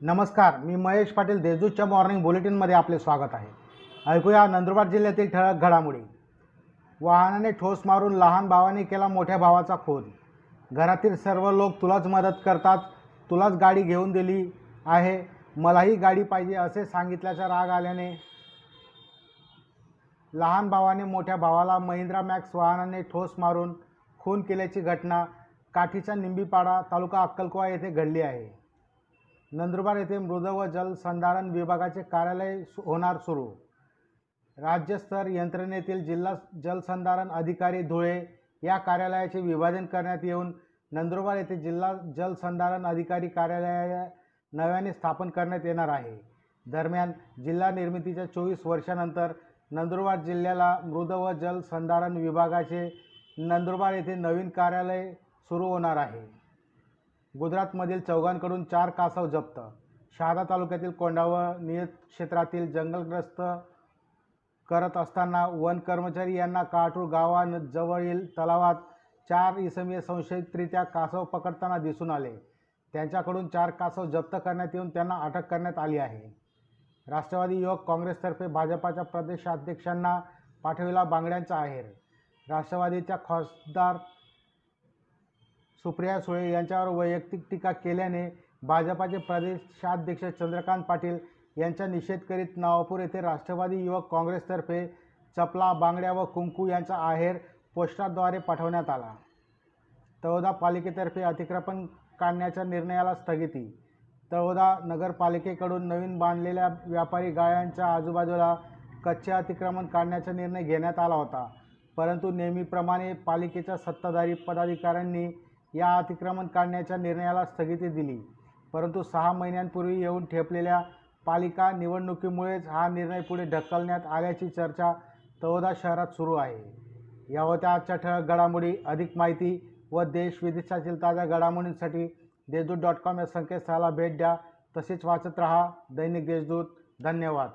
नमस्कार मी महेश पाटील देजूच्या मॉर्निंग बुलेटिनमध्ये आपले स्वागत आहे. ऐकूया नंदुरबार जिल्ह्यातील ठळक घडामोडी. वाहनाने ठोस मारून लहान भावाने केला मोठ्या भावाचा खून. घरातील सर्व लोक तुलाच मदत करतात तुलाच गाडी घेऊन दिली आहे मलाही गाडी पाहिजे असे सांगितल्याचा राग आल्याने लहान भावाने मोठ्या भावाला महिंद्रा मॅक्स वाहनाने ठोस मारून खून केल्याची घटना काठीच्या निंबीपाडा तालुका अक्कलकोवा येथे घडली आहे. नंदुरबार येथे मृद व जलसंधारण विभागाचे कार्यालय सु- होणार सुरू. राज्यस्तर यंत्रणेतील जिल्हा जलसंधारण अधिकारी धुळे या कार्यालयाचे विभाजन करण्यात येऊन नंदुरबार येथे जिल्हा जलसंधारण अधिकारी कार्यालय नव्याने स्थापन करण्यात येणार आहे. दरम्यान जिल्हा निर्मितीच्या चोवीस वर्षानंतर नंदुरबार जिल्ह्याला मृद व जलसंधारण विभागाचे नंदुरबार येथे नवीन कार्यालय सुरू होणार आहे. गुजरातमधील चौघांकडून चार कासव जप्त. शहादा तालुक्यातील कोंडाव नियत क्षेत्रातील जंगलग्रस्त करत असताना वन कर्मचारी यांना काटूळ गावाजवळील तलावात चार इसमीय संशयितरित्या कासव पकडताना दिसून आले. त्यांच्याकडून चार कासव जप्त करण्यात येऊन त्यांना अटक करण्यात आली आहे. राष्ट्रवादी युवक काँग्रेसतर्फे भाजपाच्या प्रदेशाध्यक्षांना पाठविला बांगड्यांचा आहेर. राष्ट्रवादीच्या खासदार सुप्रिया सुळे यांच्यावर वैयक्तिक टीका केल्याने भाजपाचे प्रदेशाध्यक्ष चंद्रकांत पाटील यांचा निषेध करीत नवापूर येथे राष्ट्रवादी युवक काँग्रेसतर्फे चपला बांगड्या व कुंकू यांचा आहेर पोस्टाद्वारे पाठवण्यात आला. तळोदा पालिकेतर्फे अतिक्रमण काढण्याच्या निर्णयाला स्थगिती. तळोदा नगरपालिकेकडून नवीन बांधलेल्या व्यापारी गाळ्यांच्या आजूबाजूला कच्चे अतिक्रमण काढण्याचा निर्णय घेण्यात आला होता. परंतु नेहमीप्रमाणे पालिकेच्या सत्ताधारी पदाधिकाऱ्यांनी या अतिक्रमण काढण्याच्या निर्णयाला स्थगिती दिली. परंतु सहा महिन्यांपूर्वी येऊन ठेपलेल्या पालिका निवडणुकीमुळेच हा निर्णय पुढे ढकलण्यात आल्याची चर्चा तळोदा शहरात सुरू आहे. या होत्या आजच्या ठळक घडामोडी अधिक माहिती व देश विदेशातील ताज्या घडामोडींसाठी देशदूत डॉट कॉम या संकेतस्थळाला भेट द्या. तसेच वाचत रहा दैनिक देशदूत. धन्यवाद.